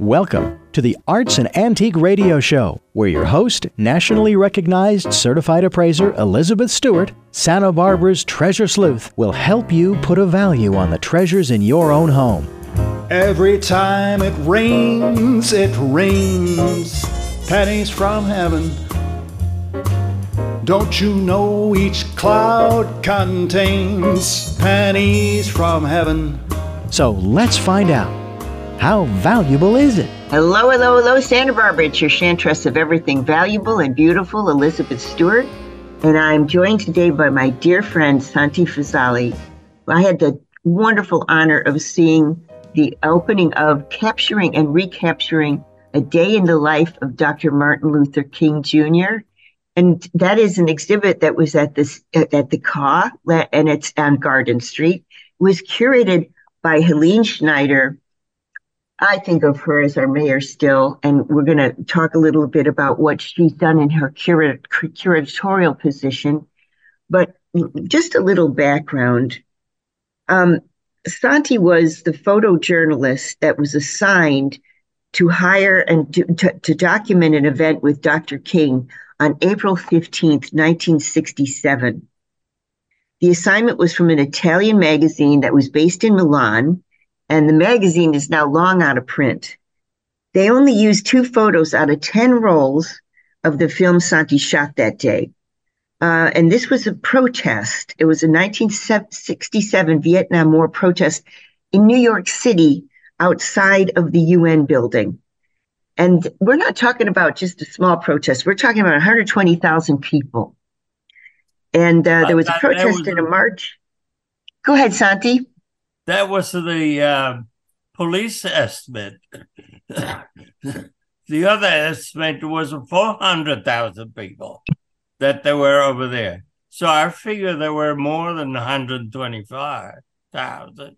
Welcome to the Arts and Antique Radio Show, where your host, nationally recognized certified appraiser Elizabeth Stewart, Santa Barbara's treasure sleuth, will help you put a value on the treasures in your own home. Every time it rains, it rains pennies from heaven. Don't you know each cloud contains pennies from heaven? So let's find out how valuable is it? Hello, hello, hello, Santa Barbara. It's your chantress of everything valuable and beautiful, Elizabeth Stewart. And I'm joined today by my dear friend, Santi Visalli. I had the wonderful honor of seeing the opening of capturing and recapturing a day in the life of Dr. Martin Luther King Jr. And that is an exhibit that was at this at the CAW, and it's on Garden Street. It was curated by Helene Schneider, I think of her as our mayor still, and we're going to talk a little bit about what she's done in her curat- curatorial position. But just a little background. Um, Santi was the photojournalist that was assigned to hire and to, to, to document an event with Dr. King on April 15th, 1967. The assignment was from an Italian magazine that was based in Milan and the magazine is now long out of print. They only used two photos out of 10 rolls of the film Santi shot that day. Uh, and this was a protest. It was a 1967 Vietnam War protest in New York City outside of the UN building. And we're not talking about just a small protest. We're talking about 120,000 people. And uh, there was a protest and a march. Go ahead, Santi. That was the uh, police estimate. the other estimate was 400,000 people that there were over there. So I figure there were more than 125,000.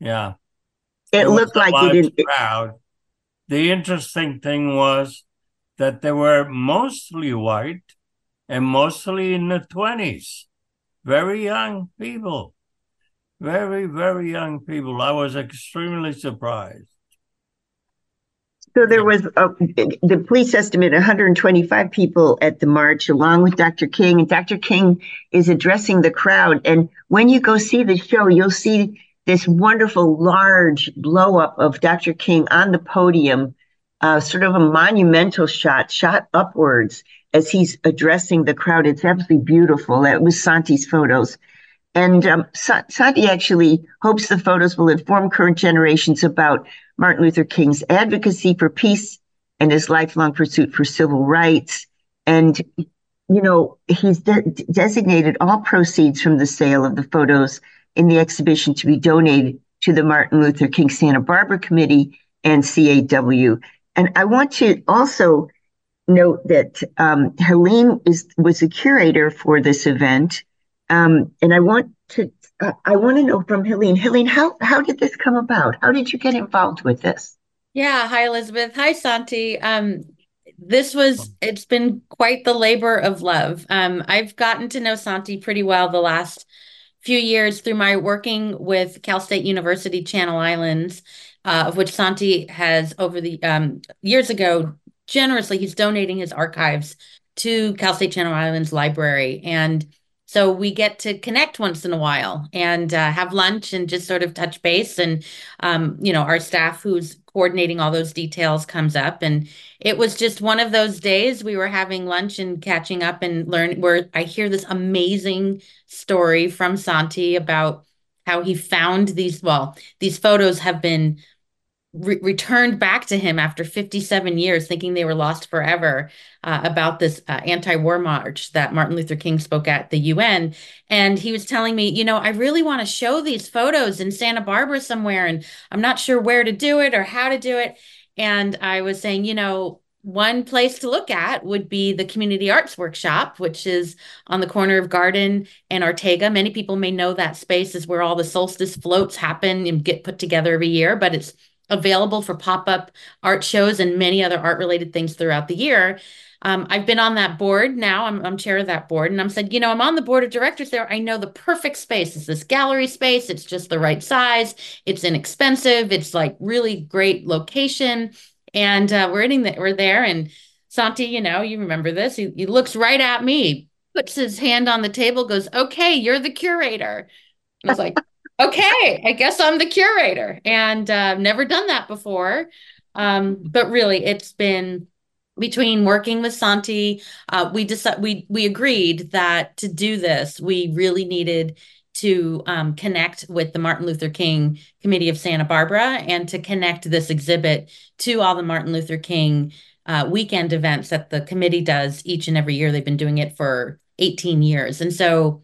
Yeah. It, it looked like it didn't. Crowd. The interesting thing was that they were mostly white and mostly in the 20s, very young people. Very, very young people. I was extremely surprised. So there was a, the police estimate 125 people at the march, along with Dr. King, and Dr. King is addressing the crowd. And when you go see the show, you'll see this wonderful large blow up of Dr. King on the podium, uh, sort of a monumental shot, shot upwards as he's addressing the crowd. It's absolutely beautiful. That was Santi's photos. And um, Santi actually hopes the photos will inform current generations about Martin Luther King's advocacy for peace and his lifelong pursuit for civil rights. And, you know, he's de- designated all proceeds from the sale of the photos in the exhibition to be donated to the Martin Luther King Santa Barbara Committee and CAW. And I want to also note that um, Helene is was a curator for this event um, and I want to uh, I want to know from Helene. Helene, how how did this come about? How did you get involved with this? Yeah. Hi, Elizabeth. Hi, Santi. Um, this was it's been quite the labor of love. Um, I've gotten to know Santi pretty well the last few years through my working with Cal State University Channel Islands, uh, of which Santi has over the um, years ago generously he's donating his archives to Cal State Channel Islands Library and so we get to connect once in a while and uh, have lunch and just sort of touch base. And, um, you know, our staff who's coordinating all those details comes up. And it was just one of those days we were having lunch and catching up and learn where I hear this amazing story from Santi about how he found these. Well, these photos have been re- returned back to him after 57 years, thinking they were lost forever, uh, about this uh, anti war march that Martin Luther King spoke at the UN. And he was telling me, you know, I really want to show these photos in Santa Barbara somewhere, and I'm not sure where to do it or how to do it. And I was saying, you know, one place to look at would be the Community Arts Workshop, which is on the corner of Garden and Ortega. Many people may know that space is where all the solstice floats happen and get put together every year, but it's available for pop-up art shows and many other art related things throughout the year um, I've been on that board now. I'm, I'm chair of that board. And I'm said, you know, I'm on the board of directors there. I know the perfect space is this gallery space. It's just the right size. It's inexpensive. It's like really great location. And uh, we're in the, we're there. And Santi, you know, you remember this. He, he looks right at me, puts his hand on the table, goes, okay, you're the curator. I was like, okay, I guess I'm the curator. And uh, never done that before. Um, but really, it's been between working with Santi, uh, we decided we we agreed that to do this, we really needed to um, connect with the Martin Luther King Committee of Santa Barbara and to connect this exhibit to all the Martin Luther King uh, weekend events that the committee does each and every year. They've been doing it for 18 years, and so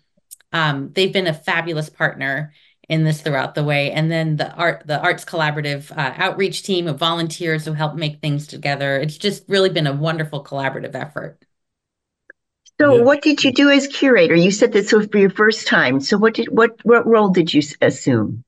um, they've been a fabulous partner in this throughout the way. And then the art the arts collaborative uh, outreach team of volunteers who help make things together. It's just really been a wonderful collaborative effort. So yeah. what did you do as curator? You said this was for your first time. So what did what what role did you assume?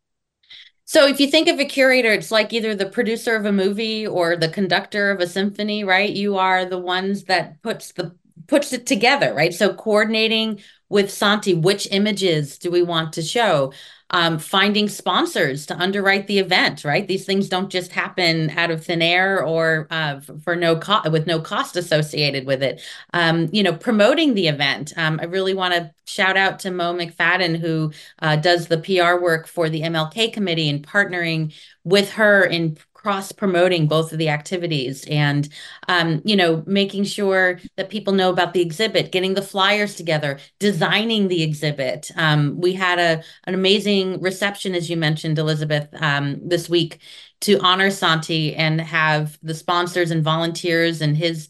So if you think of a curator it's like either the producer of a movie or the conductor of a symphony right? You are the ones that puts the puts it together right? So coordinating with Santi, which images do we want to show? Um, finding sponsors to underwrite the event, right? These things don't just happen out of thin air or uh, for no cost with no cost associated with it. Um, you know, promoting the event. Um, I really want to shout out to Mo McFadden who uh, does the PR work for the MLK committee and partnering with her in cross promoting both of the activities and um, you know making sure that people know about the exhibit getting the flyers together designing the exhibit. Um, we had a an amazing reception as you mentioned elizabeth um, this week to honor santi and have the sponsors and volunteers and his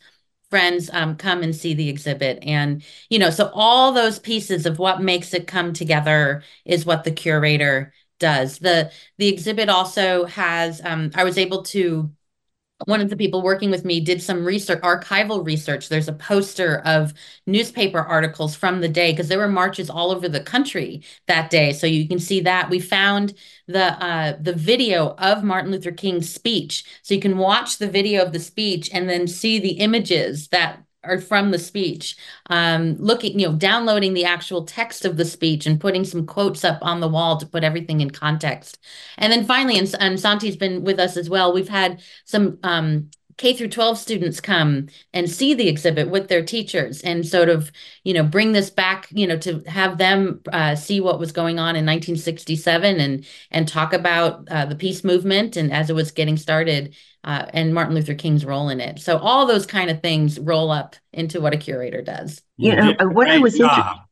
friends um, come and see the exhibit. And you know so all those pieces of what makes it come together is what the curator does. The the exhibit also has um, I was able to one of the people working with me did some research archival research. There's a poster of newspaper articles from the day because there were marches all over the country that day. So you can see that. We found the uh, the video of martin luther king's speech. So you can watch the video of the speech and then see the images that or from the speech um, looking you know downloading the actual text of the speech and putting some quotes up on the wall to put everything in context. And then finally and, and santi's been with us as well we've had some um, K through 12 students come and see the exhibit with their teachers and sort of, you know, bring this back, you know, to have them uh, see what was going on in 1967 and and talk about uh, the peace movement and as it was getting started uh, and Martin Luther King's role in it. So all those kind of things roll up into what a curator does. You, know, what I was interested.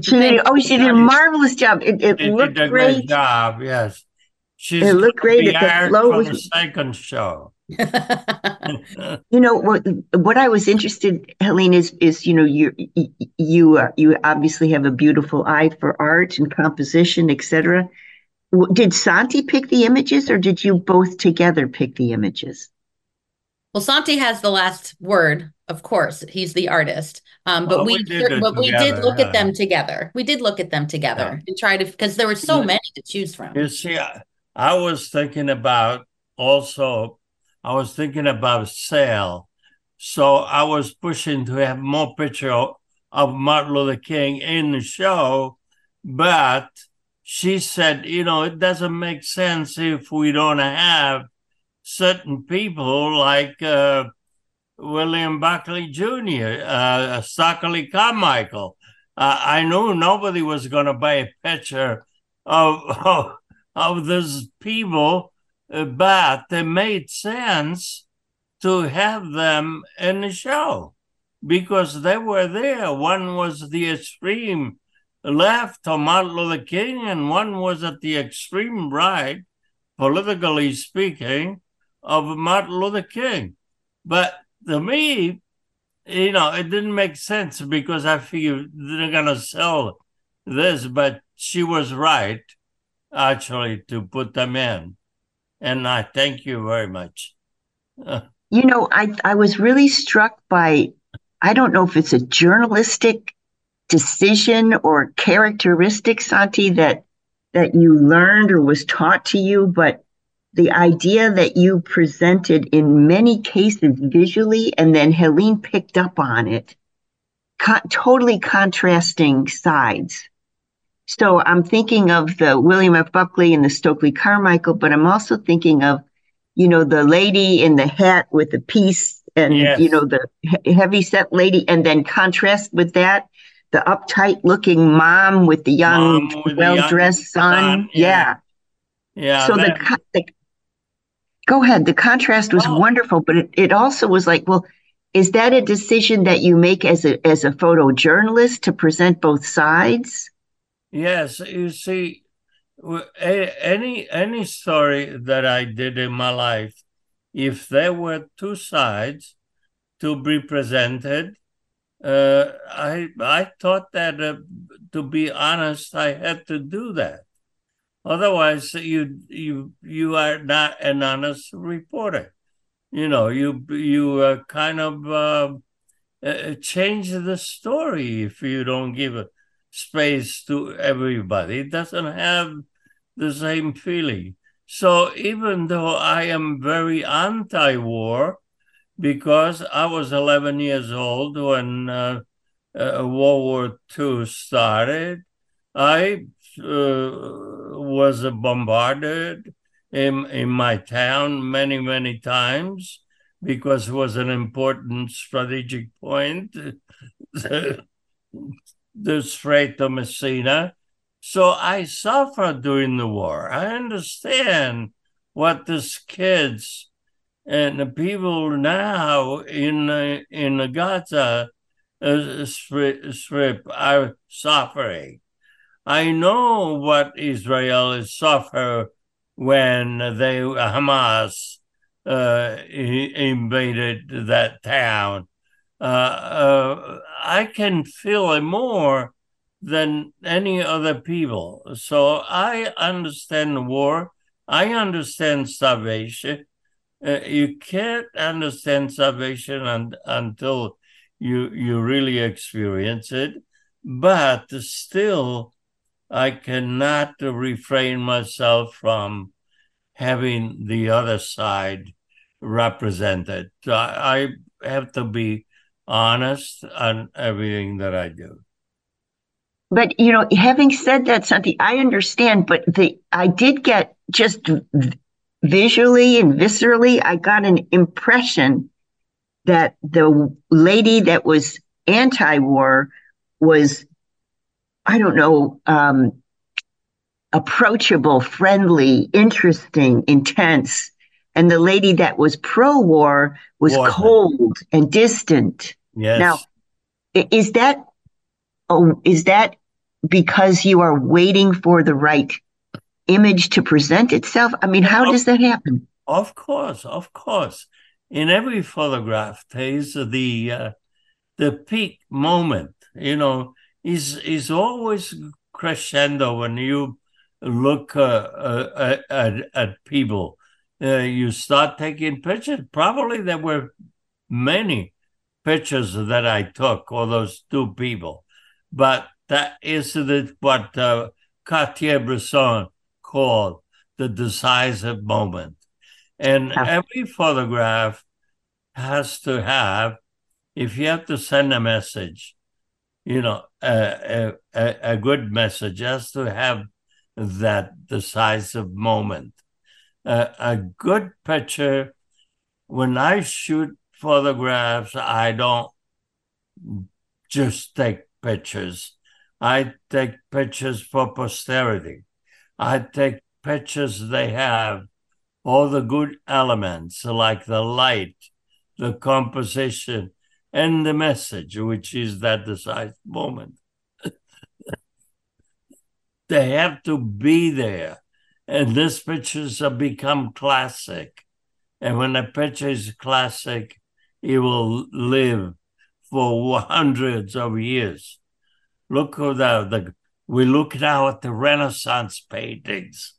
She did, oh, she did a marvelous job. It, it, it looked great. great. job, yes. She's it looked great. The, the flow was the second show. you know what? What I was interested, Helene, is is you know you you uh, you obviously have a beautiful eye for art and composition, etc. Did Santi pick the images, or did you both together pick the images? Well, Santi has the last word, of course. He's the artist. Um, but well, we, we did but we did look yeah. at them together. We did look at them together yeah. and try to because there were so many to choose from. You see, I, I was thinking about also I was thinking about sale. So I was pushing to have more picture of Martin Luther King in the show, but she said, you know, it doesn't make sense if we don't have certain people like uh, William Buckley Jr., uh, Stokely Carmichael. Uh, I knew nobody was going to buy a picture of, of, of these people but it made sense to have them in the show because they were there. One was the extreme left of Martin Luther King, and one was at the extreme right, politically speaking, of Martin Luther King. But to me, you know, it didn't make sense because I figured they're going to sell this, but she was right, actually, to put them in and I thank you very much. you know, I I was really struck by I don't know if it's a journalistic decision or characteristic, Santi, that that you learned or was taught to you, but the idea that you presented in many cases visually, and then Helene picked up on it, totally contrasting sides. So I'm thinking of the William F. Buckley and the Stokely Carmichael, but I'm also thinking of, you know, the lady in the hat with the piece and, Yes. you know, the he- heavy set lady, and then contrast with that, the uptight looking mom with the young, with well dressed son. Yeah. yeah. Yeah. so the, that- the, go ahead. The contrast was Oh. wonderful, but it, it also was like, well, is that a decision that you make as a as a photojournalist to present both sides? Yes, you see, any any story that I did in my life, if there were two sides to be presented, uh, I I thought that uh, to be honest, I had to do that. Otherwise, you you you are not an honest reporter. You know, you you uh, kind of uh, uh, change the story if you don't give space to everybody. It doesn't have the same feeling. So even though I am very anti-war, because I was 11 years old when uh, uh, World War II started, I uh, was bombarded in in my town many many times because it was an important strategic point. the Strait of Messina. So I suffered during the war. I understand what these kids and the people now in uh, in the Gaza uh, strip, are suffering. I know what Israelis suffer when they Hamas uh, invaded that town. Uh, uh, I can feel it more than any other people. So I understand war. I understand starvation. Uh, you can't understand salvation un- until you you really experience it. But still, I cannot refrain myself from having the other side represented. So I, I have to be honest on everything that I do. But you know, having said that, Santi, I understand. But the I did get just visually and viscerally, I got an impression that the lady that was anti-war was, I don't know, um, approachable, friendly, interesting, intense, and the lady that was pro-war was Warm. cold and distant. Yes. Now, Is that oh, is that because you are waiting for the right image to present itself? I mean, how does that happen? Of course, of course. In every photograph, there is the uh, the peak moment. You know, is is always crescendo when you look uh, uh, at at people. Uh, you start taking pictures. Probably there were many pictures that I took, all those two people, but that is the, what uh, Cartier-Bresson called the decisive moment. And every photograph has to have, if you have to send a message, you know, a, a, a a good message has to have that decisive moment. Uh, a good picture, when I shoot photographs, I don't just take pictures. I take pictures for posterity. I take pictures they have all the good elements like the light, the composition, and the message, which is that decisive moment. they have to be there. And these pictures have become classic. And when a picture is classic, it will live for hundreds of years. Look at the, the we look now at the Renaissance paintings,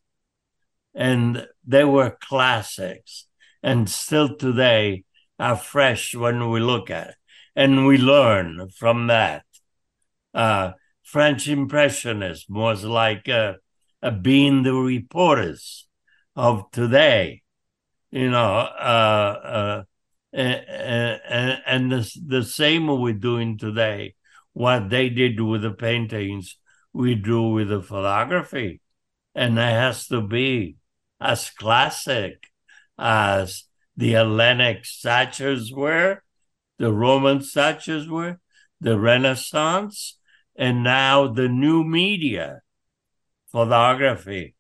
and they were classics, and still today are fresh when we look at it, and we learn from that. Uh, French Impressionism was like being the reporters of today, you know, uh, uh, and, and the, the same we're doing today. What they did with the paintings, we do with the photography. And it has to be as classic as the Hellenic statues were, the Roman statues were, the Renaissance, and now the new media, photography.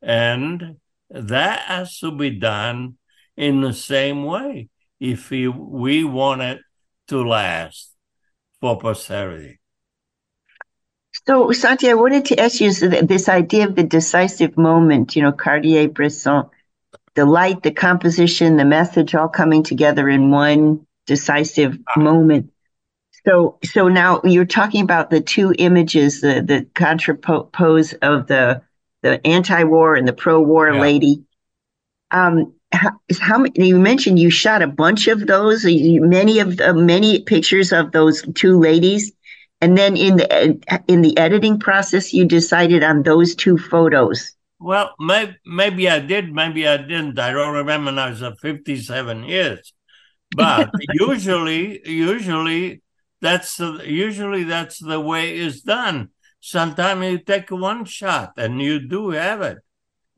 And that has to be done in the same way if we want it to last for posterity. So, Santi, I wanted to ask you this idea of the decisive moment, you know, Cartier Bresson, the light, the composition, the message all coming together in one decisive ah. moment. So, so now you're talking about the two images, the the contrapose of the the anti-war and the pro-war yeah. lady. Um, how, how many? You mentioned you shot a bunch of those. Many of the, many pictures of those two ladies, and then in the in the editing process, you decided on those two photos. Well, maybe, maybe I did, maybe I didn't. I don't remember now. It's 57 years. But usually, usually that's the, usually that's the way it's done. Sometimes you take one shot and you do have it,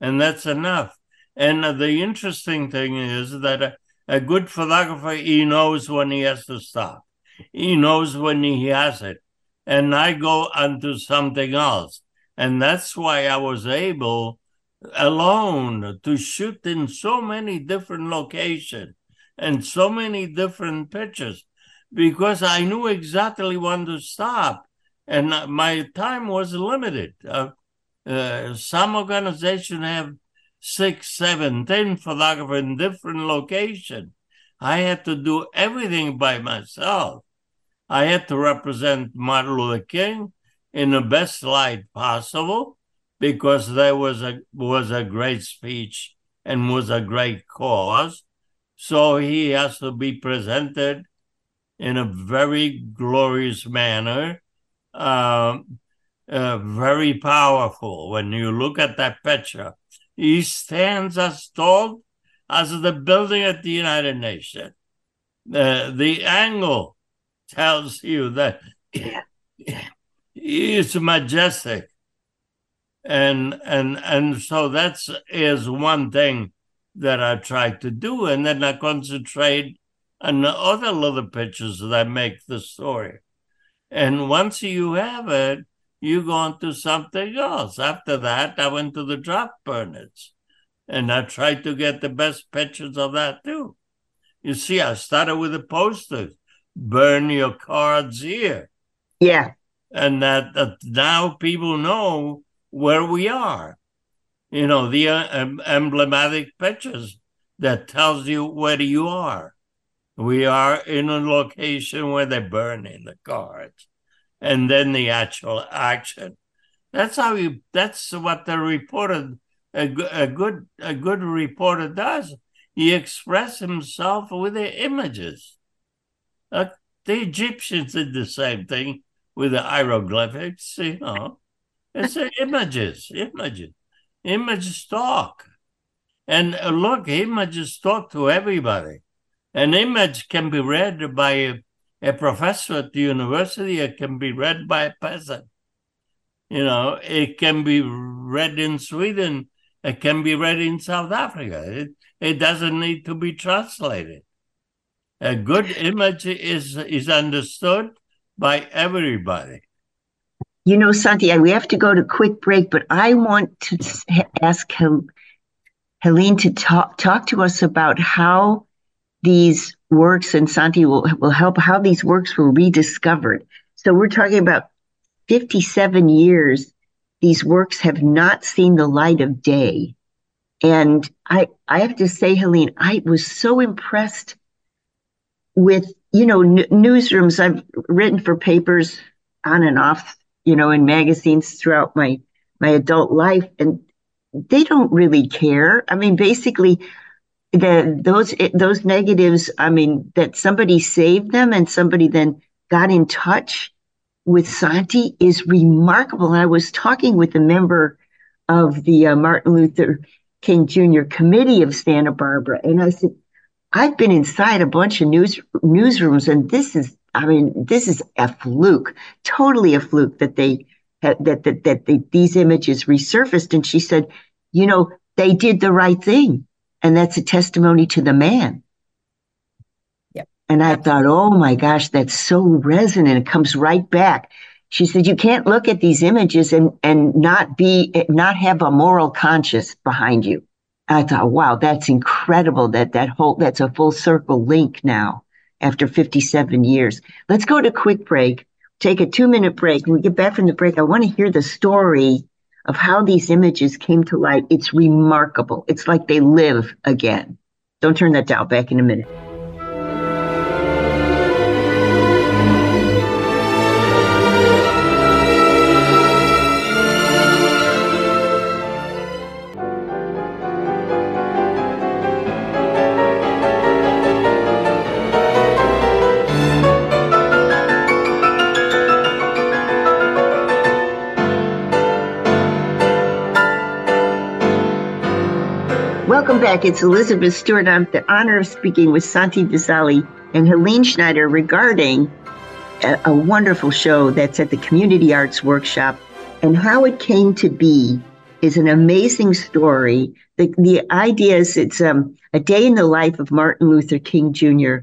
and that's enough. And the interesting thing is that a, a good photographer he knows when he has to stop. He knows when he has it, and I go onto something else. And that's why I was able alone to shoot in so many different locations and so many different pictures because I knew exactly when to stop and my time was limited. Uh, uh, some organizations have six, seven, ten photographers in different locations. I had to do everything by myself. I had to represent Martin Luther King in the best light possible because there was a was a great speech and was a great cause. So he has to be presented in a very glorious manner, uh, uh, very powerful. When you look at that picture, he stands as tall as the building at the United Nations. Uh, the angle tells you that he is majestic and and and so that's is one thing that I try to do, and then I concentrate on the other little pictures that make the story. And once you have it, you go on to something else. After that, I went to the drop burners, and I tried to get the best pictures of that too. You see, I started with the posters. Burn your cards here. Yeah. And that, that now people know where we are. You know, the uh, emblematic pictures that tells you where you are. We are in a location where they're burning the cards, and then the actual action. That's how you. That's what the reporter, a, a good, a good reporter does. He expresses himself with the images. Uh, the Egyptians did the same thing with the hieroglyphics. You know, it's images, images, images talk. And uh, look, images talk to everybody. An image can be read by a, a professor at the university, it can be read by a peasant. You know, it can be read in Sweden, it can be read in South Africa. It, it doesn't need to be translated. A good image is is understood by everybody. You know, Santi, we have to go to quick break, but I want to ask Helene to talk talk to us about how these works, and Santi will will help how these works were rediscovered. So we're talking about 57 years. These works have not seen the light of day, and I I have to say, Helene, I was so impressed with you know n- newsrooms. I've written for papers on and off you know, in magazines throughout my my adult life, and they don't really care. I mean, basically, the those those negatives. I mean, that somebody saved them and somebody then got in touch with Santi is remarkable. I was talking with a member of the uh, Martin Luther King Jr. committee of Santa Barbara. And I said, I've been inside a bunch of news newsrooms, and this is, I mean, this is a fluke, totally a fluke that they that that that they, these images resurfaced. And she said, you know, they did the right thing, and that's a testimony to the man. Yep. And I thought, oh my gosh, that's so resonant. It comes right back. She said, you can't look at these images and and not be not have a moral conscience behind you. I thought, wow, that's incredible that that whole, that's a full circle link now after 57 years. Let's go to quick break, take a two minute break. When we get back from the break, I want to hear the story of how these images came to light. It's remarkable. It's like they live again. Don't turn that down. Back in a minute. It's Elizabeth Stewart. I'm the honor of speaking with Santi Visalli and Helene Schneider regarding a, a, wonderful show that's at the Community Arts Workshop. And how it came to be is an amazing story. The, the idea is it's um, a day in the life of Martin Luther King Jr.,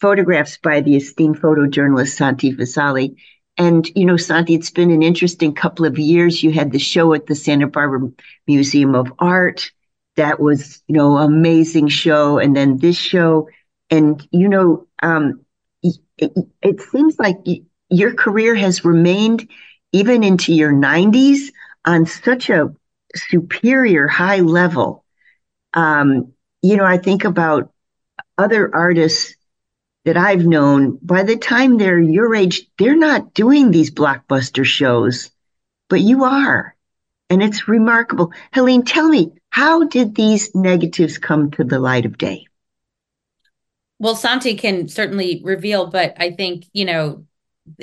photographs by the esteemed photojournalist Santi Visalli. And, you know, Santi, it's been an interesting couple of years. You had the show at the Santa Barbara Museum of Art that was you know amazing show. And then this show and you know um, it, it, seems like your career has remained even into your 90s on such a superior high level. Um, you know i think about other artists that i've known. By the time they're your age they're not doing these blockbuster shows but you are. And it's remarkable. Helene tell me how did these negatives come to the light of day? Well, Santi can certainly reveal, but I think, you know,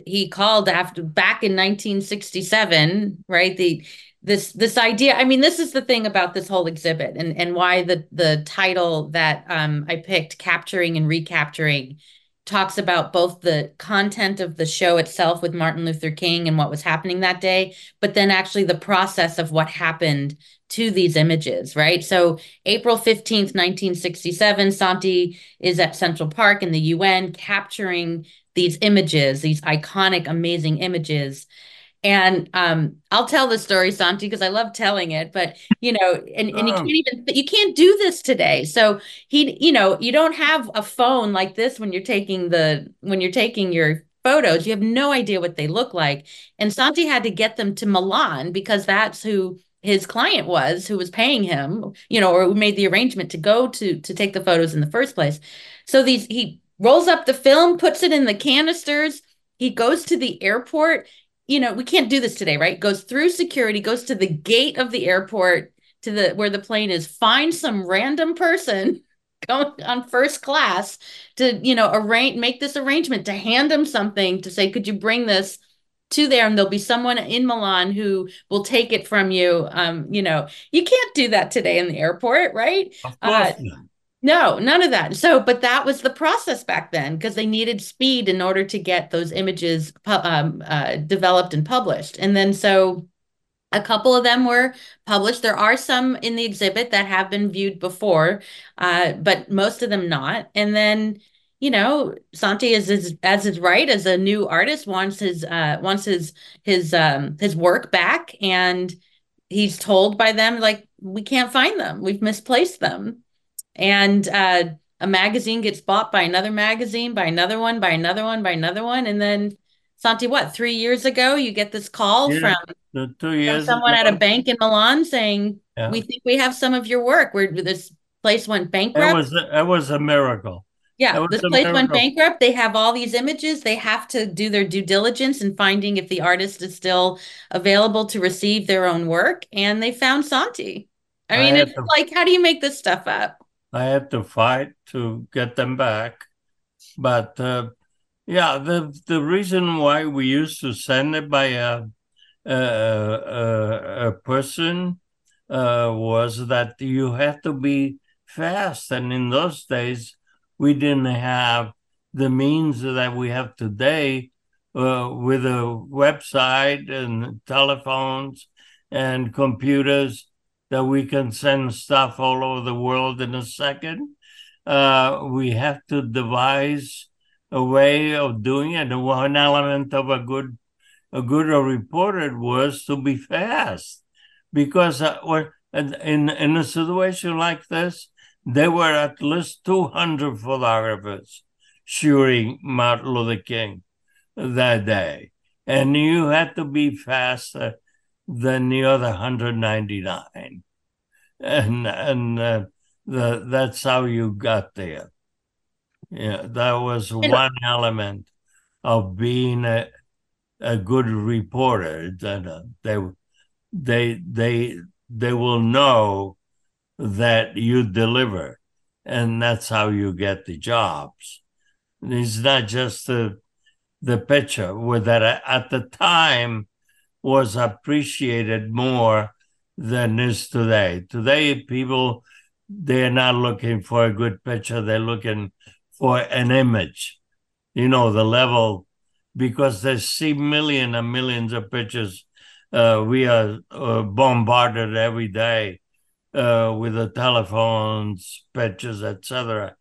he called after back in 1967, right? The this this idea, I mean, this is the thing about this whole exhibit and and why the the title that um I picked, capturing and recapturing talks about both the content of the show itself with Martin Luther King and what was happening that day, but then actually the process of what happened to these images, right? So, April 15th, 1967, Santi is at Central Park in the UN capturing these images, these iconic, amazing images. And um, I'll tell the story, Santi, because I love telling it. But you know, and, and you oh. can't even you can't do this today. So he, you know, you don't have a phone like this when you're taking the when you're taking your photos. You have no idea what they look like. And Santi had to get them to Milan because that's who his client was who was paying him, you know, or who made the arrangement to go to to take the photos in the first place. So these he rolls up the film, puts it in the canisters. He goes to the airport. You know, we can't do this today, right? Goes through security, goes to the gate of the airport to the where the plane is, find some random person going on first class to, you know, arrange make this arrangement to hand them something to say, could you bring this to there and there'll be someone in Milan who will take it from you. Um, you know, you can't do that today in the airport, right? Of course uh, No, none of that. So, but that was the process back then because they needed speed in order to get those images um, uh, developed and published. And then so a couple of them were published. There are some in the exhibit that have been viewed before, uh, but most of them not. And then you know, Santi is as as his right as a new artist wants his uh wants his his um his work back and he's told by them like we can't find them. We've misplaced them. And uh a magazine gets bought by another magazine, by another one, by another one, by another one and then Santi, what, three years ago, you get this call yeah, from, from someone ago. at a bank in Milan saying, yeah. "We think we have some of your work." Where this place went bankrupt. It was it was a miracle. Yeah, this place went bankrupt. They have all these images. They have to do their due diligence in finding if the artist is still available to receive their own work. And they found Santi. I mean, I it's to, like, how do you make this stuff up? I had to fight to get them back. But uh, yeah, the the reason why we used to send it by a a, a, a person uh, was that you had to be fast. And in those days, we didn't have the means that we have today uh, with a website and telephones and computers that we can send stuff all over the world in a second. Uh, we have to devise a way of doing it. One element of a good a good reporter was to be fast, because uh, in in a situation like this, there were at least two hundred photographers shooting Martin Luther King that day, and you had to be faster than the other 199, and and uh, the, that's how you got there. Yeah, that was one element of being a, a good reporter. That uh, they they they they will know that you deliver, and that's how you get the jobs. It's not just the the picture, with that at the time was appreciated more than is today. Today, people they're not looking for a good picture; they're looking for an image. You know the level because they see millions and millions of pictures. Uh, we are uh, bombarded every day uh, with the telephones, pictures, etc.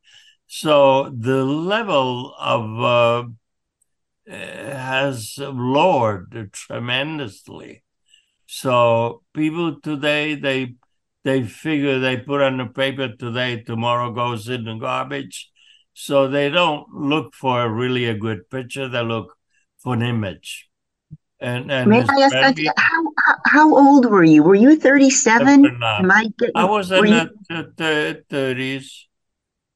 So the level of uh, has lowered tremendously. So people today they they figure they put on the paper today, tomorrow goes in the garbage. So they don't look for really a good picture; they look for an image. And, and May I ask, how, how old were you? Were you 37? Am I, getting, I was in the, the 30s.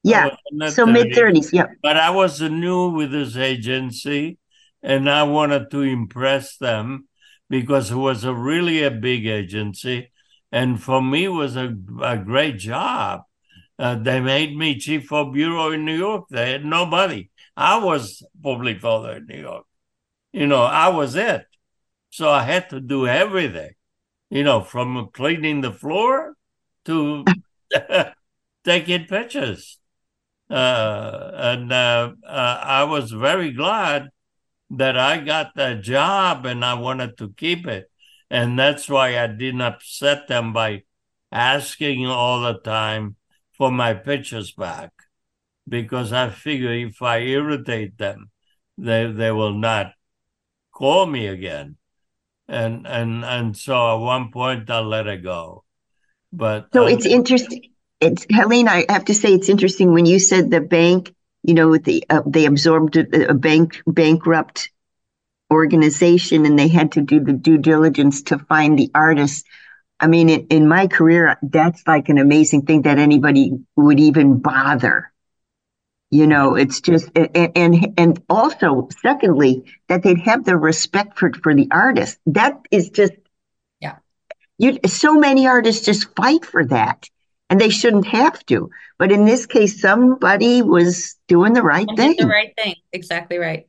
Yeah, so mid 30s, yeah. But I was new with this agency and I wanted to impress them because it was a really a big agency. And for me, was a, a great job. Uh, they made me chief of bureau in New York. They had nobody. I was public father in New York. You know, I was it. So I had to do everything, you know, from cleaning the floor to taking pictures. Uh, and uh, uh, I was very glad that I got that job and I wanted to keep it. And that's why I didn't upset them by asking all the time for my pictures back. Because I figure if I irritate them, they, they will not call me again and and and so at one point I let it go. But so um, it's interesting. It's Helene. I have to say it's interesting when you said the bank. You know, the uh, they absorbed a, a bank bankrupt organization, and they had to do the due diligence to find the artist. I mean, in, in my career, that's like an amazing thing that anybody would even bother. You know it's just and, and and also secondly that they'd have the respect for for the artist. That is just yeah. you so many artists just fight for that and they shouldn't have to but in this case somebody was doing the right thing the right thing. Exactly right.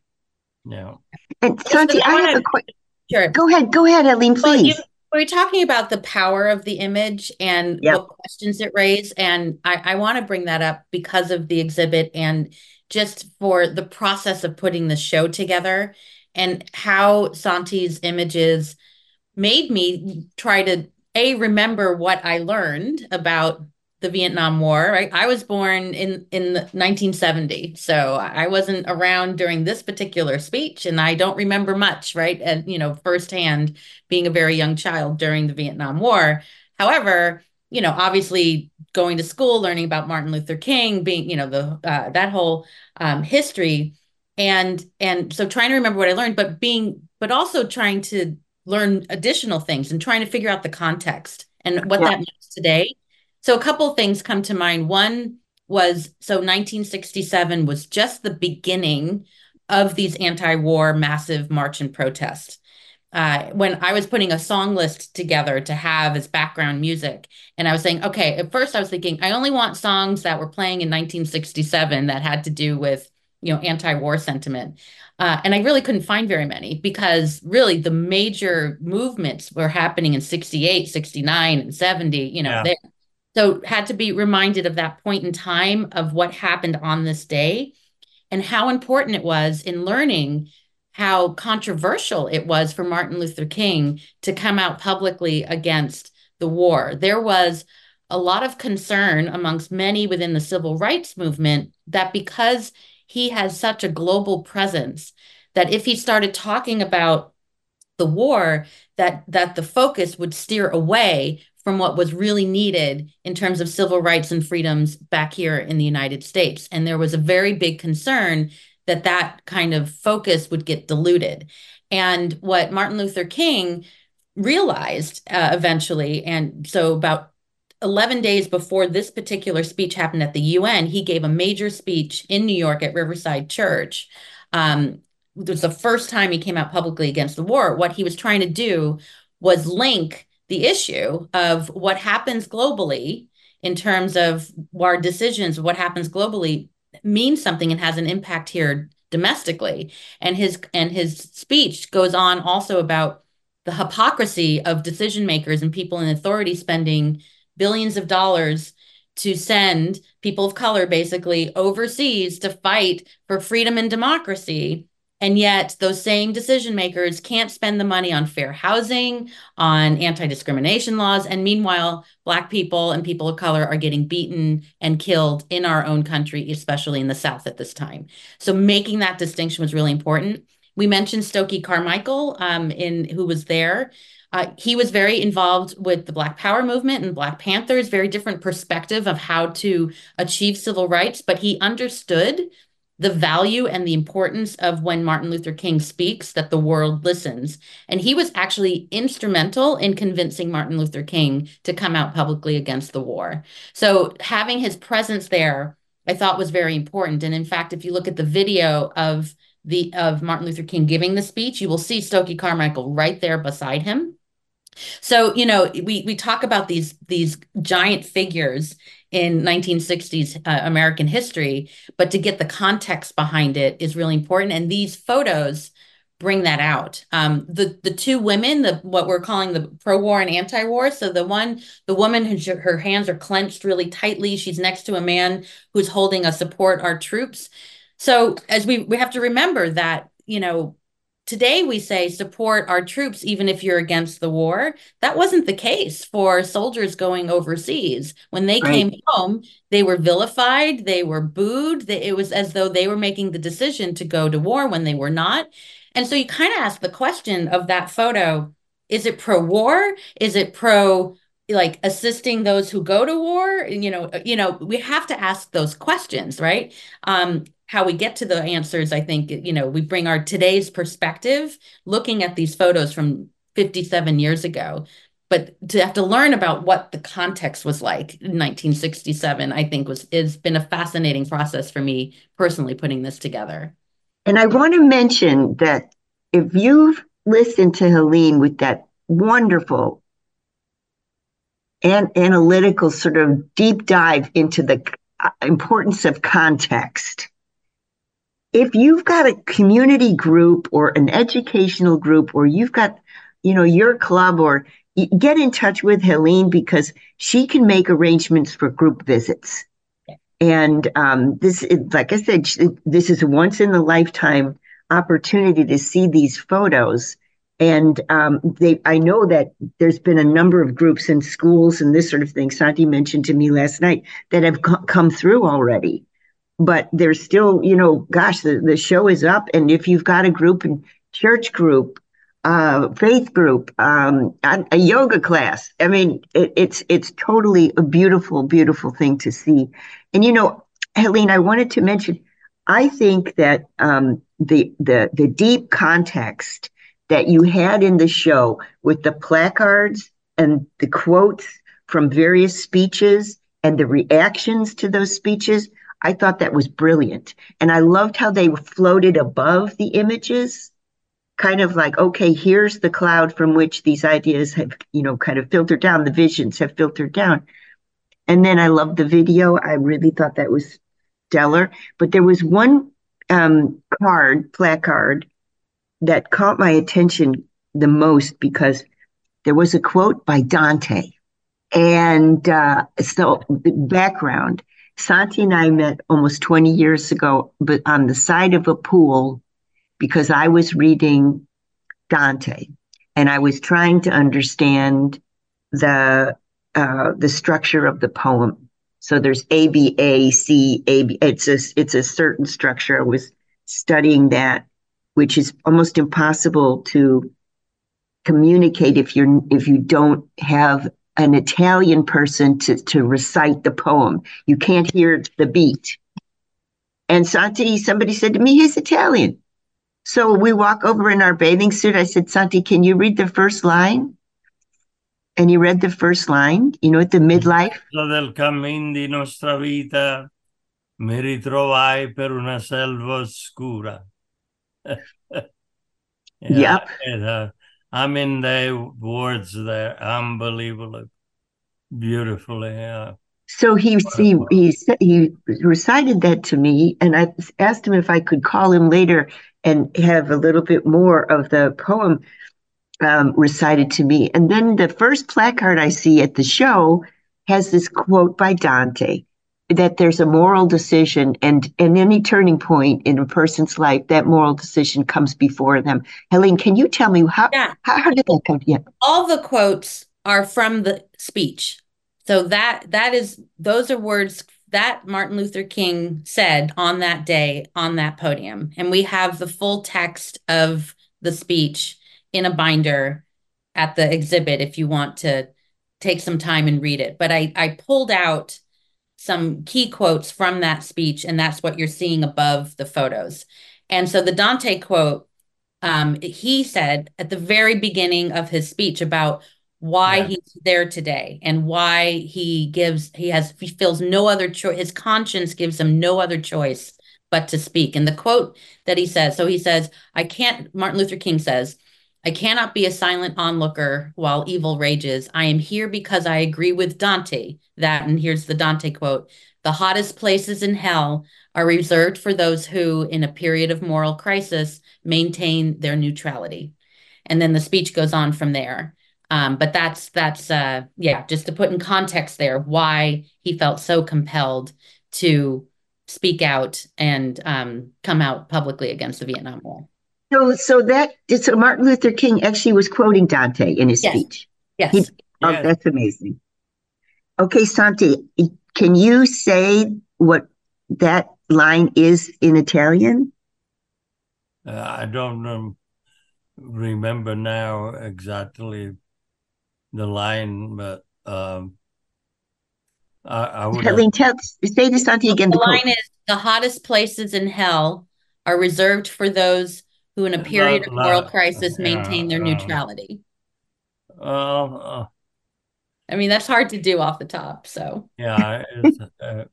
Yeah. And Santi, I, I have a question sure. Go ahead go ahead Helene please well, you, we're talking about the power of the image and yep. what questions it raised. And I, I want to bring that up because of the exhibit and just for the process of putting the show together and how Santi's images made me try to a remember what I learned about the Vietnam War, right? I was born in in 1970, so I wasn't around during this particular speech, and I don't remember much, right? And you know, firsthand, being a very young child during the Vietnam War. However, you know, obviously going to school, learning about Martin Luther King, being you know the uh, that whole um, history, and and so trying to remember what I learned, but being but also trying to learn additional things and trying to figure out the context and what yeah. that means today so a couple things come to mind. One was so 1967 was just the beginning of these anti-war massive march and protest. Uh, when I was putting a song list together to have as background music, and I was saying, okay, at first I was thinking I only want songs that were playing in 1967 that had to do with you know anti-war sentiment uh, and i really couldn't find very many because really the major movements were happening in 68 69 and 70 you know yeah. they, so had to be reminded of that point in time of what happened on this day and how important it was in learning how controversial it was for martin luther king to come out publicly against the war. There was a lot of concern amongst many within the civil rights movement that because he has such a global presence that if he started talking about the war that that the focus would steer away from what was really needed in terms of civil rights and freedoms back here in the United States and there was a very big concern that that kind of focus would get diluted and what Martin Luther King realized uh, eventually and so about 11 days before this particular speech happened at the UN, he gave a major speech in New York at Riverside Church. Um, it was the first time he came out publicly against the war. What he was trying to do was link the issue of what happens globally in terms of our decisions, what happens globally means something and has an impact here domestically. And his and his speech goes on also about the hypocrisy of decision makers and people in authority spending billions of dollars to send people of color basically overseas to fight for freedom and democracy. And yet, those same decision makers can't spend the money on fair housing, on anti discrimination laws. And meanwhile, Black people and people of color are getting beaten and killed in our own country, especially in the South at this time. So, making that distinction was really important. We mentioned Stokely Carmichael, um, in who was there. Uh, he was very involved with the Black Power movement and Black Panthers, very different perspective of how to achieve civil rights, but he understood the value and the importance of when Martin Luther King speaks that the world listens. And he was actually instrumental in convincing Martin Luther King to come out publicly against the war. So having his presence there, I thought was very important. And in fact, if you look at the video of the of Martin Luther King giving the speech, you will see Stokely Carmichael right there beside him. So, you know, we we talk about these these giant figures in 1960s uh, American history, but to get the context behind it is really important. And these photos bring that out. Um, the the two women, the what we're calling the pro-war and anti-war. So the one, the woman who her hands are clenched really tightly. She's next to a man who's holding a support our troops. So as we we have to remember that you know today we say support our troops even if you're against the war. That wasn't the case for soldiers going overseas. When they right. came home they were vilified they were booed it was as though they were making the decision to go to war when they were not. And so you kind of ask the question of that photo is it pro war is it pro like assisting those who go to war? You know you know we have to ask those questions right? Um how we get to the answers i think you know we bring our today's perspective looking at these photos from 57 years ago. But to have to learn about what the context was like in 1967 i think was has been a fascinating process for me personally putting this together. And i want to mention that if you've listened to helene with that wonderful and analytical sort of deep dive into the importance of context if you've got a community group or an educational group or you've got you know your club or get in touch with helene because she can make arrangements for group visits. And um, this like i said this is a once in a lifetime opportunity to see these photos. And um, they i know that there's been a number of groups in schools and this sort of thing. Santi mentioned to me last night that have co- come through already but there's still, you know, gosh, the, the show is up. And if you've got a group and church group, uh, faith group, um, a, yoga class, I mean, it, it's it's totally a beautiful, beautiful thing to see. And you know, Helene, I wanted to mention, I think that um, the the the deep context that you had in the show with the placards and the quotes from various speeches and the reactions to those speeches I thought that was brilliant. And I loved how they floated above the images, kind of like, okay, here's the cloud from which these ideas have, you know, kind of filtered down, the visions have filtered down. And then I loved the video. I really thought that was stellar. But there was one um, card, placard, that caught my attention the most because there was a quote by Dante. And uh, so, the background Santi and I met almost 20 years ago, but on the side of a pool because I was reading Dante and I was trying to understand the uh, the structure of the poem. So there's A B A C A B. It's a it's a certain structure. I was studying that, which is almost impossible to communicate if you're if you don't have an Italian person to to recite the poem. You can't hear the beat. And Santi, somebody said to me, he's Italian. So we walk over in our bathing suit. I said, Santi, can you read the first line? And he read the first line, you know, at the midlife. del cammin di nostra vita mi ritrovai per una selva oscura. yeah, yep. And, uh, I mean, the words there, unbelievable, beautifully. Yeah. So he he he he recited that to me, and I asked him if I could call him later and have a little bit more of the poem um, recited to me. And then the first placard I see at the show has this quote by Dante that there's a moral decision and and any turning point in a person's life that moral decision comes before them. Helene can you tell me how yeah. how, how did that come? Yeah. All the quotes are from the speech. So that that is those are words that martin luther king said on that day on that podium. And we have the full text of the speech in a binder at the exhibit if you want to take some time and read it. But i i pulled out some key quotes from that speech, and that's what you're seeing above the photos. And so the Dante quote, um, he said at the very beginning of his speech about why yeah. he's there today and why he gives he has he feels no other choice his conscience gives him no other choice but to speak and the quote that he says so he says i can't martin luther king says I cannot be a silent onlooker while evil rages. I am here because I agree with Dante that, and here's the Dante quote the hottest places in hell are reserved for those who, in a period of moral crisis, maintain their neutrality. And then the speech goes on from there. Um, but that's that's uh, yeah, just to put in context there why he felt so compelled to speak out and um, come out publicly against the Vietnam War. So, so that so Martin Luther King actually was quoting Dante in his yes. speech. Yes. He, oh, that's amazing. Okay, Santi, can you say what that line is in Italian? Uh, I don't um, remember now exactly the line, but um, I, I would. Helene, tell, say this, Santi, again. The, the line is the hottest places in hell are reserved for those who, in a period of moral crisis, maintain their neutrality. Uh, uh, I mean, that's hard to do off the top. So yeah, it's, uh,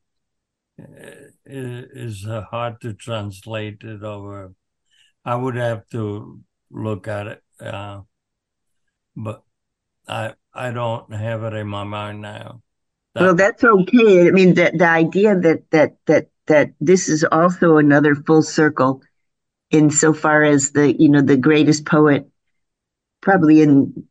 it is hard to translate it over. I would have to look at it, uh, but I I don't have it in my mind now. That, well, that's okay. I mean, the the idea that that that that this is also another full circle insofar as the you know the greatest poet probably in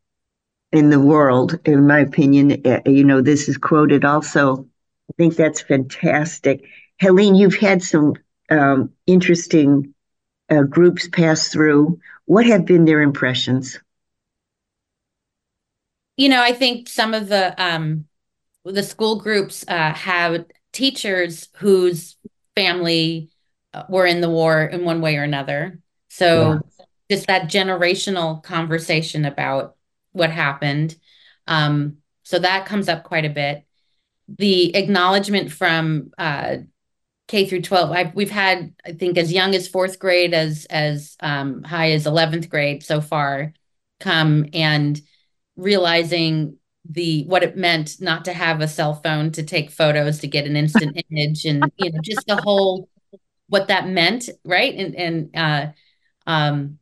in the world in my opinion uh, you know this is quoted also. I think that's fantastic. Helene you've had some um, interesting uh, groups pass through. What have been their impressions? You know i think some of the um the school groups uh, have teachers whose family were in the war in one way or another. So yeah. just that generational conversation about what happened. Um, so that comes up quite a bit. The acknowledgement from uh, K through 12. I've, we've had, I think, as young as fourth grade, as as um, high as 11th grade so far, come and realizing the what it meant not to have a cell phone to take photos to get an instant image and you know just the whole what that meant, right? And and uh, um,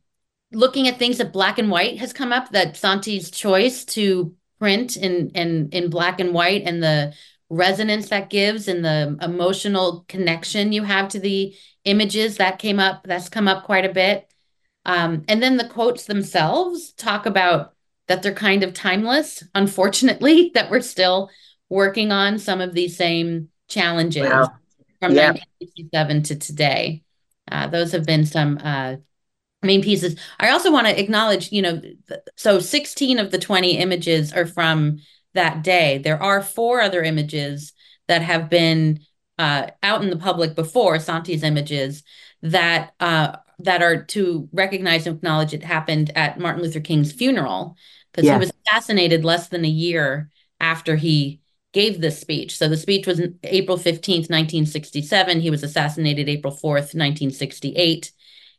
looking at things that black and white has come up. That Santi's choice to print in in in black and white and the resonance that gives and the emotional connection you have to the images that came up that's come up quite a bit um, and then the quotes themselves talk about that they're kind of timeless unfortunately that we're still working on some of these same challenges wow. From yeah. 1967 to today uh, those have been some uh, main pieces. I also want to acknowledge, you know, so 16 of the 20 images are from that day. There are four other images that have been uh, out in the public before Santi's images that uh, that are to recognize and acknowledge it happened at Martin Luther King's funeral because yeah. he was assassinated less than a year after he gave this speech. So the speech was April 15th, 1967. He was assassinated April 4th, 1968.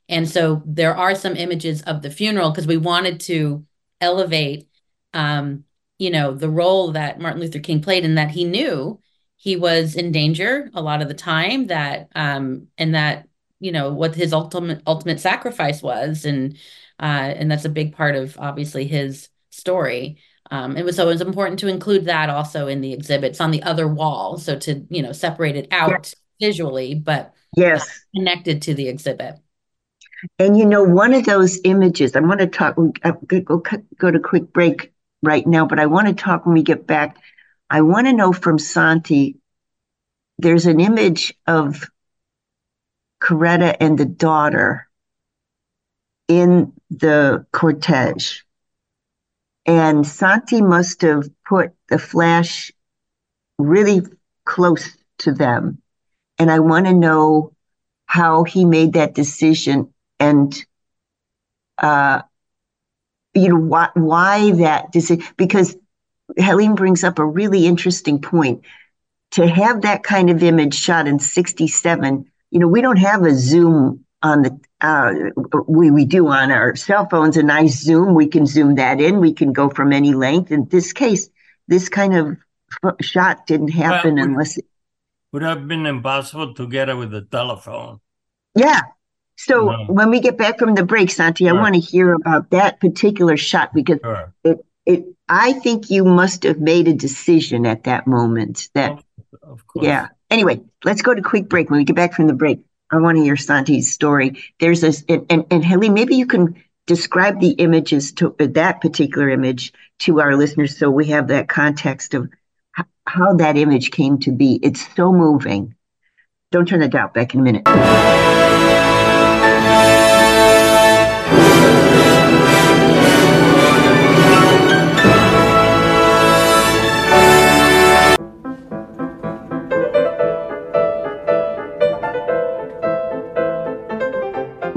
And so there are some images of the funeral because we wanted to elevate um, you know, the role that Martin Luther King played and that he knew he was in danger a lot of the time that um and that you know what his ultimate ultimate sacrifice was and uh and that's a big part of obviously his story um, it was so it was important to include that also in the exhibits on the other wall, so to you know separate it out yes. visually, but yes, connected to the exhibit. And you know, one of those images, I want to talk. To go go to quick break right now, but I want to talk when we get back. I want to know from Santi. There's an image of Coretta and the daughter in the cortege and Santi must have put the flash really close to them. And I want to know how he made that decision and, uh, you know, why, why that decision, because Helene brings up a really interesting point. To have that kind of image shot in 67, you know, we don't have a zoom on the uh, we we do on our cell phones a nice zoom. We can zoom that in. We can go from any length. In this case, this kind of shot didn't happen well, unless it would have been impossible to get it with the telephone. Yeah. So no. when we get back from the break, Santi, sure. I want to hear about that particular shot because sure. it it I think you must have made a decision at that moment that of, of course. Yeah. Anyway, let's go to quick break. When we get back from the break, I want to hear Santi's story. There's this, and, and, and Helene, maybe you can describe the images to that particular image to our listeners so we have that context of how that image came to be. It's so moving. Don't turn it down. Back in a minute.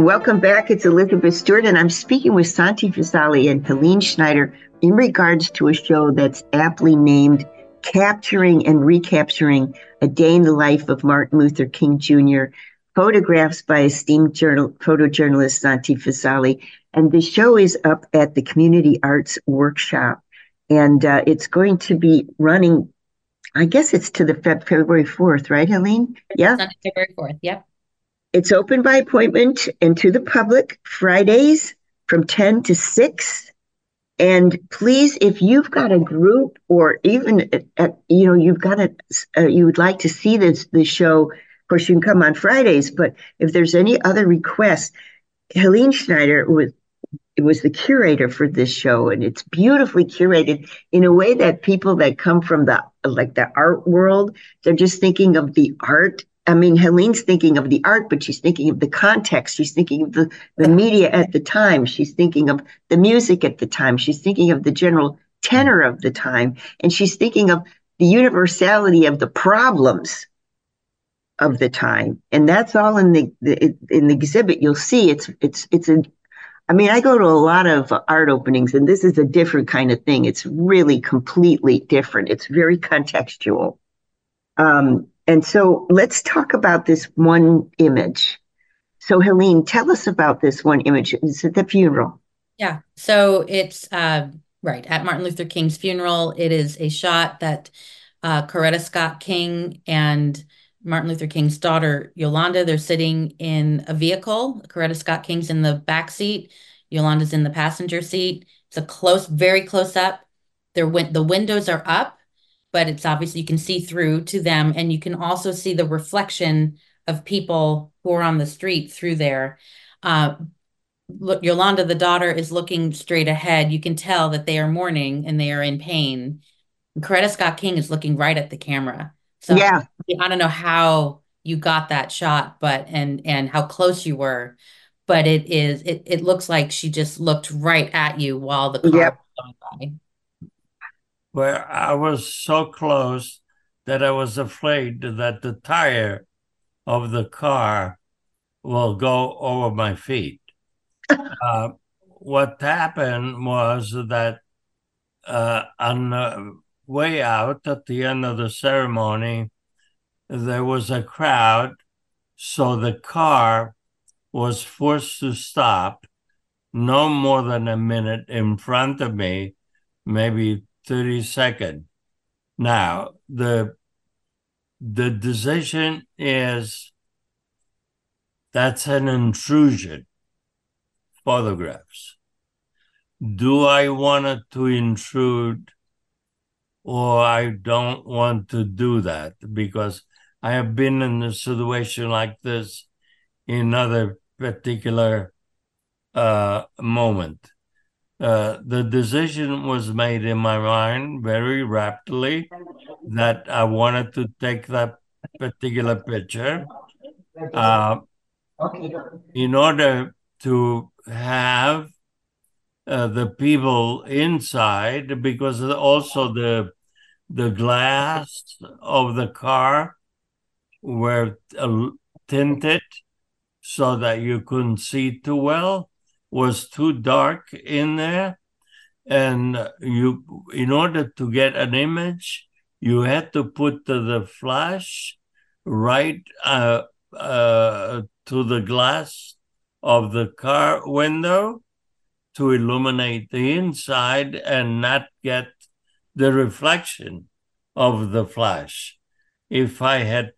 Welcome back. It's Elizabeth Stewart, and I'm speaking with Santi Visalli and Helene Schneider in regards to a show that's aptly named Capturing and Recapturing a Day in the Life of Martin Luther King Jr., photographs by esteemed journal, photojournalist Santi Visalli. And the show is up at the Community Arts Workshop, and uh, it's going to be running, I guess it's to the February 4th, right, Helene? Yeah. February 4th, yep. It's open by appointment and to the public Fridays from 10 to 6. And please, if you've got a group or even, you know, you've got a, uh, you would like to see this, the show, of course, you can come on Fridays, but if there's any other requests, Helene Schneider was, was the curator for this show and it's beautifully curated in a way that people that come from the like the art world they're just thinking of the art I mean, Helene's thinking of the art, but she's thinking of the context. She's thinking of the, the media at the time. She's thinking of the music at the time. She's thinking of the general tenor of the time. And she's thinking of the universality of the problems of the time. And that's all in the, the in the exhibit. You'll see it's it's it's a I mean, I go to a lot of art openings, and this is a different kind of thing. It's really completely different. It's very contextual. Um, and so let's talk about this one image. So, Helene, tell us about this one image. It's at the funeral. Yeah. So it's uh, right at Martin Luther King's funeral. It is a shot that uh, Coretta Scott King and Martin Luther King's daughter Yolanda. They're sitting in a vehicle. Coretta Scott King's in the back seat. Yolanda's in the passenger seat. It's a close, very close up. Their win- the windows are up, but it's obviously you can see through to them and you can also see the reflection of people who are on the street through there. Uh, look, Yolanda, the daughter, is looking straight ahead. You can tell that they are mourning and they are in pain. And Coretta Scott King is looking right at the camera. So Yeah. I don't know how you got that shot, but and and how close you were, but it is it it looks like she just looked right at you while the car Yep. was going by. Where I was so close that I was afraid that the tire of the car will go over my feet. uh, what happened was that uh, on the way out at the end of the ceremony, there was a crowd, so the car was forced to stop no more than a minute in front of me, maybe 30 seconds. Now, the the decision is that's an intrusion photographs. Do I want to intrude or I don't want to do that because I have been in a situation like this in other particular uh, moment. Uh, the decision was made in my mind very rapidly that I wanted to take that particular picture. Uh, in order to have uh, the people inside because also the the glass of the car were uh, tinted so that you couldn't see too well was too dark in there and you in order to get an image you had to put the, flash right uh, uh, to the glass of the car window to illuminate the inside and not get the reflection of the flash. If I had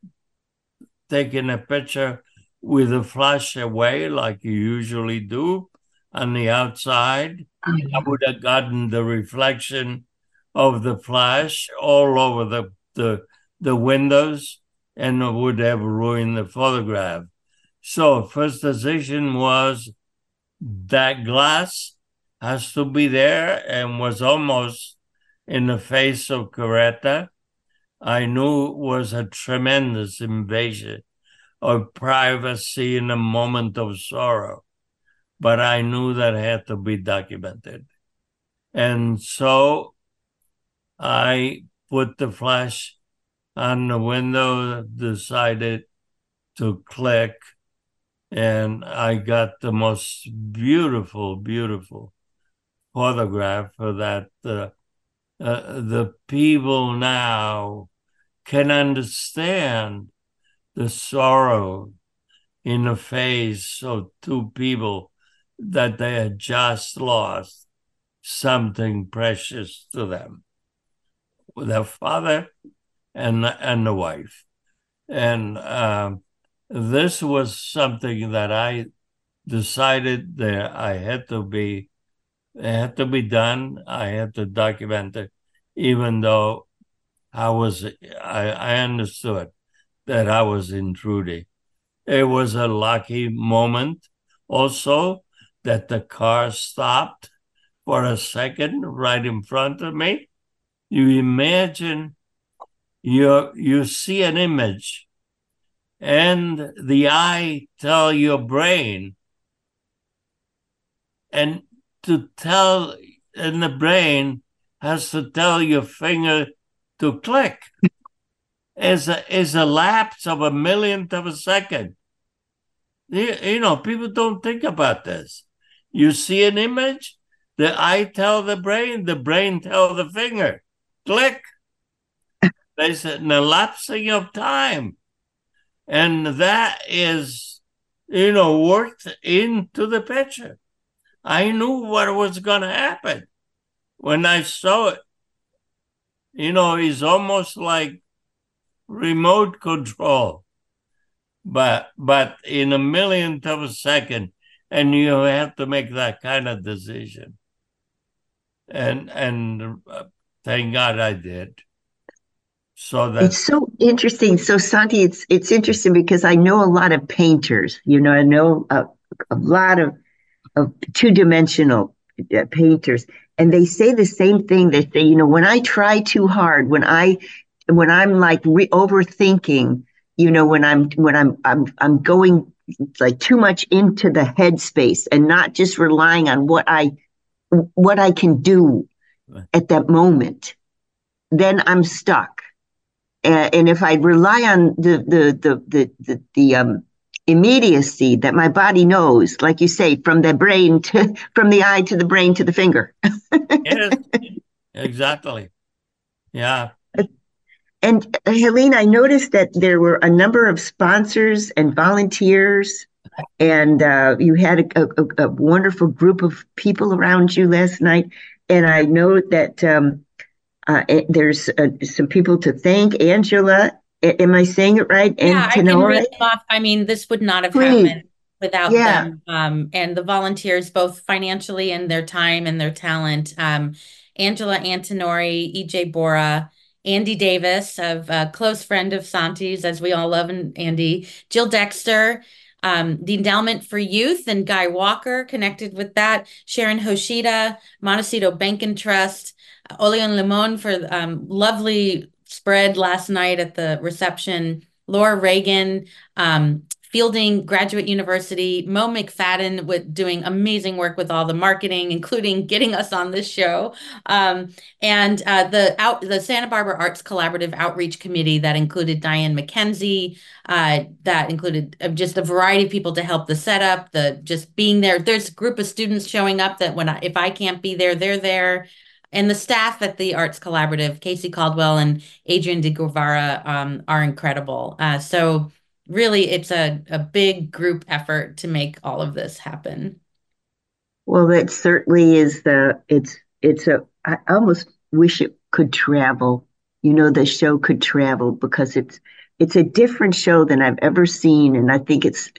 taken a picture with the flash away, like you usually do on the outside, oh, I would have gotten the reflection of the flash all over the, the, the windows and it would have ruined the photograph. So first decision was that glass has to be there and was almost in the face of Coretta. I knew it was a tremendous invasion of privacy in a moment of sorrow, but I knew that had to be documented. And so I put the flash on the window, decided to click, and I got the most beautiful, beautiful photograph for that. Uh, uh, the people now can understand the sorrow in the face of two people that they had just lost something precious to them their father and and the wife. And um, this was something that i decided that i had to be it had to be done. I had to document it even though i was i, I understood that i was intruding. It was a lucky moment. Also that the car stopped for a second right in front of me. You imagine you you see an image and the eye tell your brain and to tell and the brain has to tell your finger to click. Is a is a lapse of a millionth of a second. You, you know people don't think about this you see an image? The eye tell the brain the brain tell the finger. Click. There's an elapsing of time. And that is you know worked into the picture. I knew what was going to happen. When i saw it you know it's almost like remote control. But but in a millionth of a second and you have to make that kind of decision and and uh, thank god i did So that It's so interesting. So Santi, it's it's interesting because I know a lot of painters. You know, I know a, a lot of of two dimensional uh, painters, and they say the same thing. They say, you know, when I try too hard, when I when I'm like re- overthinking, you know, when I'm when I'm I'm I'm going like too much into the headspace and not just relying on what I what I can do at that moment, then I'm stuck. And, and if I rely on the the the the the, the um, immediacy that my body knows, like you say, from the brain to from the eye to the brain to the finger. yes, exactly. Yeah. And uh, Helene, I noticed that there were a number of sponsors and volunteers, and uh, you had a, a, a wonderful group of people around you last night. And I know that um, uh, eh, there's uh, some people to thank. Angela, am I saying it right? Yeah, I can read them off. I mean, this would not have Please. happened without Yeah. them. Um, and the volunteers, both financially and their time and their talent. Um, Angela Antonori, EJ Bora, Andy Davis, of a close friend of Santi's, as we all love and Andy, Jill Dexter, um, the Endowment for Youth and Guy Walker connected with that, Sharon Hoshida, Montecito Bank and Trust, Oleon Limon for um, lovely spread last night at the reception, Laura Reagan, um, Fielding Graduate University, Mo McFadden with doing amazing work with all the marketing, including getting us on this show, um, and uh, the out the Santa Barbara Arts Collaborative Outreach Committee that included Diane McKenzie, uh, that included uh, just a variety of people to help the setup, the just being there. There's a group of students showing up that when I, if I can't be there, they're there. And the staff at the Arts Collaborative, Casey Caldwell and Adrian de Guevara, um, are incredible. Uh, so really, it's a, a big group effort to make all of this happen. Well, that certainly is the it's it's a I almost wish it could travel. You know, the show could travel because it's it's a different show than I've ever seen, and I think it's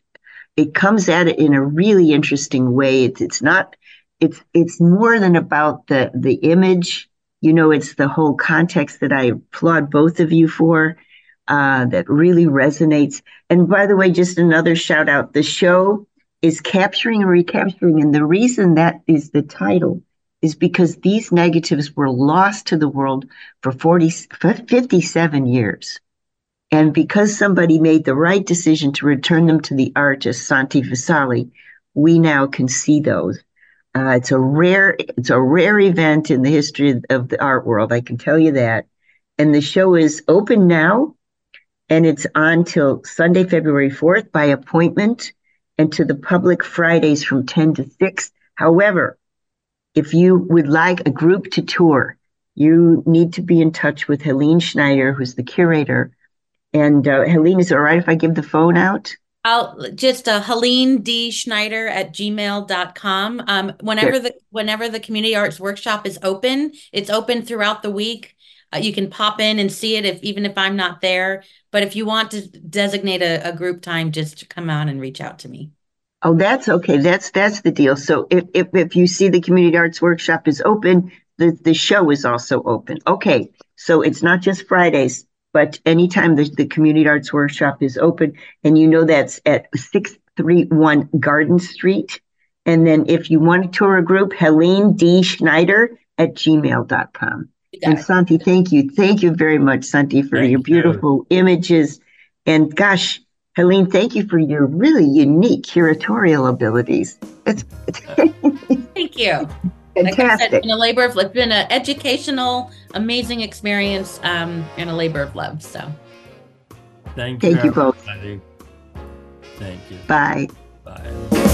it comes at it in a really interesting way. It's it's not it's it's more than about the the image. You know, it's the whole context that I applaud both of you for. Uh, that really resonates. And by the way, just another shout out: the show is capturing and recapturing. And the reason that is the title is because these negatives were lost to the world for 40, 57 years. And because somebody made the right decision to return them to the artist, Santi Visalli, we now can see those. Uh, it's a rare, it's a rare event in the history of the art world. I can tell you that. And the show is open now, and it's on till Sunday, February 4th by appointment and to the public Fridays from 10 to 6. However, if you would like a group to tour, you need to be in touch with Helene Schneider, who's the curator. And uh, Helene, is it all right if I give the phone out? I'll just uh, Helene D. Schneider at gmail.com. Um, whenever the whenever the community arts workshop is open, it's open throughout the week. Uh, you can pop in and see it if even if I'm not there. But if you want to designate a, a group time, just come out and reach out to me. Oh, that's okay. That's that's the deal. So if if, if you see the community arts workshop is open, the, the show is also open. Okay. So it's not just Fridays, but anytime the, the community arts workshop is open, and you know that's at 631 Garden Street. And then if you want to tour a group, Helene D. Schneider at gmail.com. You got And it. Santi, thank you. Thank you very much, Santi, for Thank your you. beautiful images. And gosh, Helene, thank you for your really unique curatorial abilities. It's, it's Thank you. Like I said, fantastic. it's been a labor of it's been an educational, amazing experience, um, and a labor of love. So Thank, you. Thank you both. Thank you. Bye. Bye.